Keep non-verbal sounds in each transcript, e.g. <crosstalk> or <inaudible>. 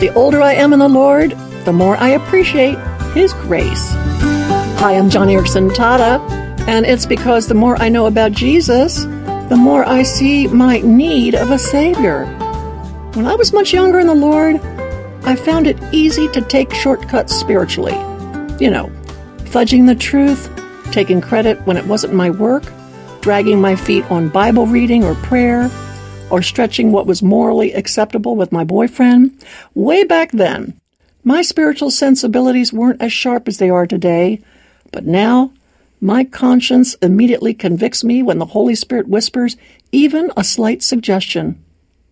The older I am in the Lord, the more I appreciate His grace. Hi, I'm Joni Eareckson Tada, and it's because the more I know about Jesus, the more I see my need of a Savior. When I was much younger in the Lord, I found it easy to take shortcuts spiritually. You know, fudging the truth, taking credit when it wasn't my work, dragging my feet on Bible reading or prayer, or stretching what was morally acceptable with my boyfriend. Way back then, my spiritual sensibilities weren't as sharp as they are today, but now my conscience immediately convicts me when the Holy Spirit whispers even a slight suggestion.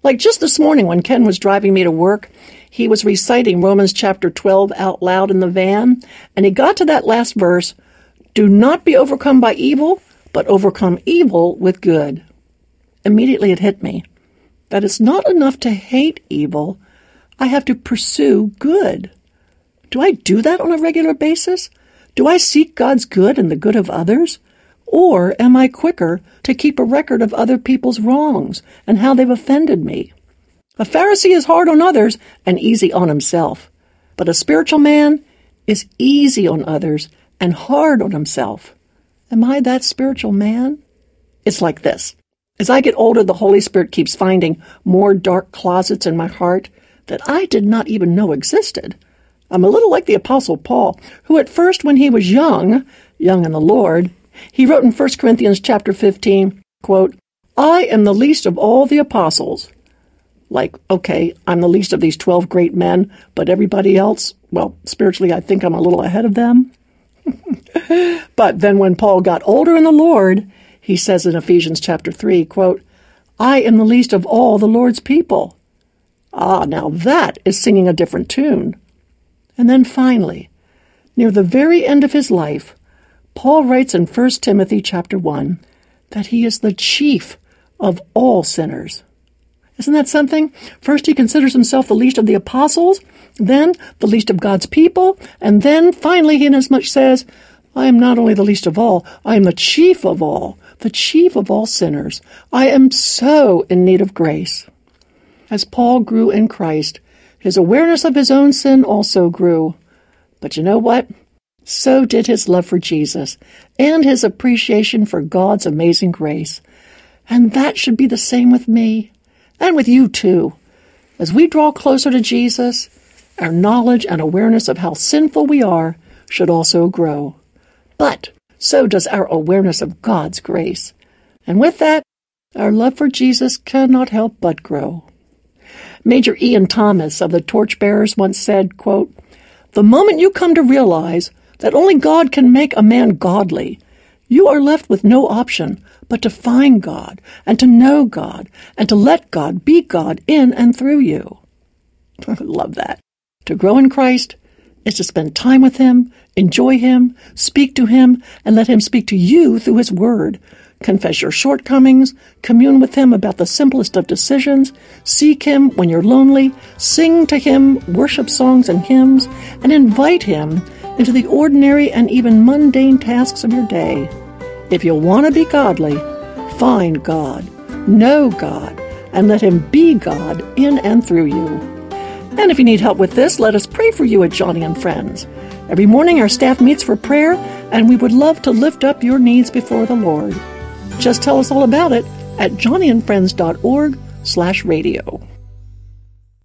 Like just this morning when Ken was driving me to work, he was reciting Romans chapter 12 out loud in the van, and he got to that last verse Do not be overcome by evil, but overcome evil with good. Immediately it hit me that it's not enough to hate evil, I have to pursue good. Do I do that on a regular basis? Do I seek God's good and the good of others? Or am I quicker to keep a record of other people's wrongs and how they've offended me? A Pharisee is hard on others and easy on himself, but a spiritual man is easy on others and hard on himself. Am I that spiritual man? It's like this. As I get older, the Holy Spirit keeps finding more dark closets in my heart that I did not even know existed. I'm a little like the Apostle Paul, who at first, when he was young, young in the Lord, he wrote in 1 Corinthians chapter 15, quote, I am the least of all the apostles. Like, okay, I'm the least of these 12 great men, but everybody else, well, spiritually, I think I'm a little ahead of them. <laughs> but then when Paul got older in the Lord, he says in Ephesians chapter 3, quote, I am the least of all the Lord's people. Ah, now that is singing a different tune. And then finally, near the very end of his life, Paul writes in 1 Timothy chapter 1 that he is the chief of all sinners. Isn't that something? First, he considers himself the least of the apostles, then the least of God's people, and then finally, he inasmuch says, I am not only the least of all, I am the chief of all, the chief of all sinners. I am so in need of grace. As Paul grew in Christ, his awareness of his own sin also grew. But you know what? So did his love for Jesus and his appreciation for God's amazing grace. And that should be the same with me and with you too. As we draw closer to Jesus, our knowledge and awareness of how sinful we are should also grow. But so does our awareness of God's grace. And with that, our love for Jesus cannot help but grow. Major Ian Thomas of the Torchbearers once said, quote, The moment you come to realize that only God can make a man godly, you are left with no option but to find God and to know God and to let God be God in and through you. I <laughs> love that. To grow in Christ is to spend time with Him, enjoy Him, speak to Him, and let Him speak to you through His Word confess your shortcomings, commune with Him about the simplest of decisions, seek Him when you're lonely, sing to Him worship songs and hymns, and invite Him into the ordinary and even mundane tasks of your day. If you want to be godly, find God, know God, and let Him be God in and through you. And if you need help with this, let us pray for you at Joni and Friends. Every morning our staff meets for prayer, and we would love to lift up your needs before the Lord. Just tell us all about it at joniandfriends.org slash radio.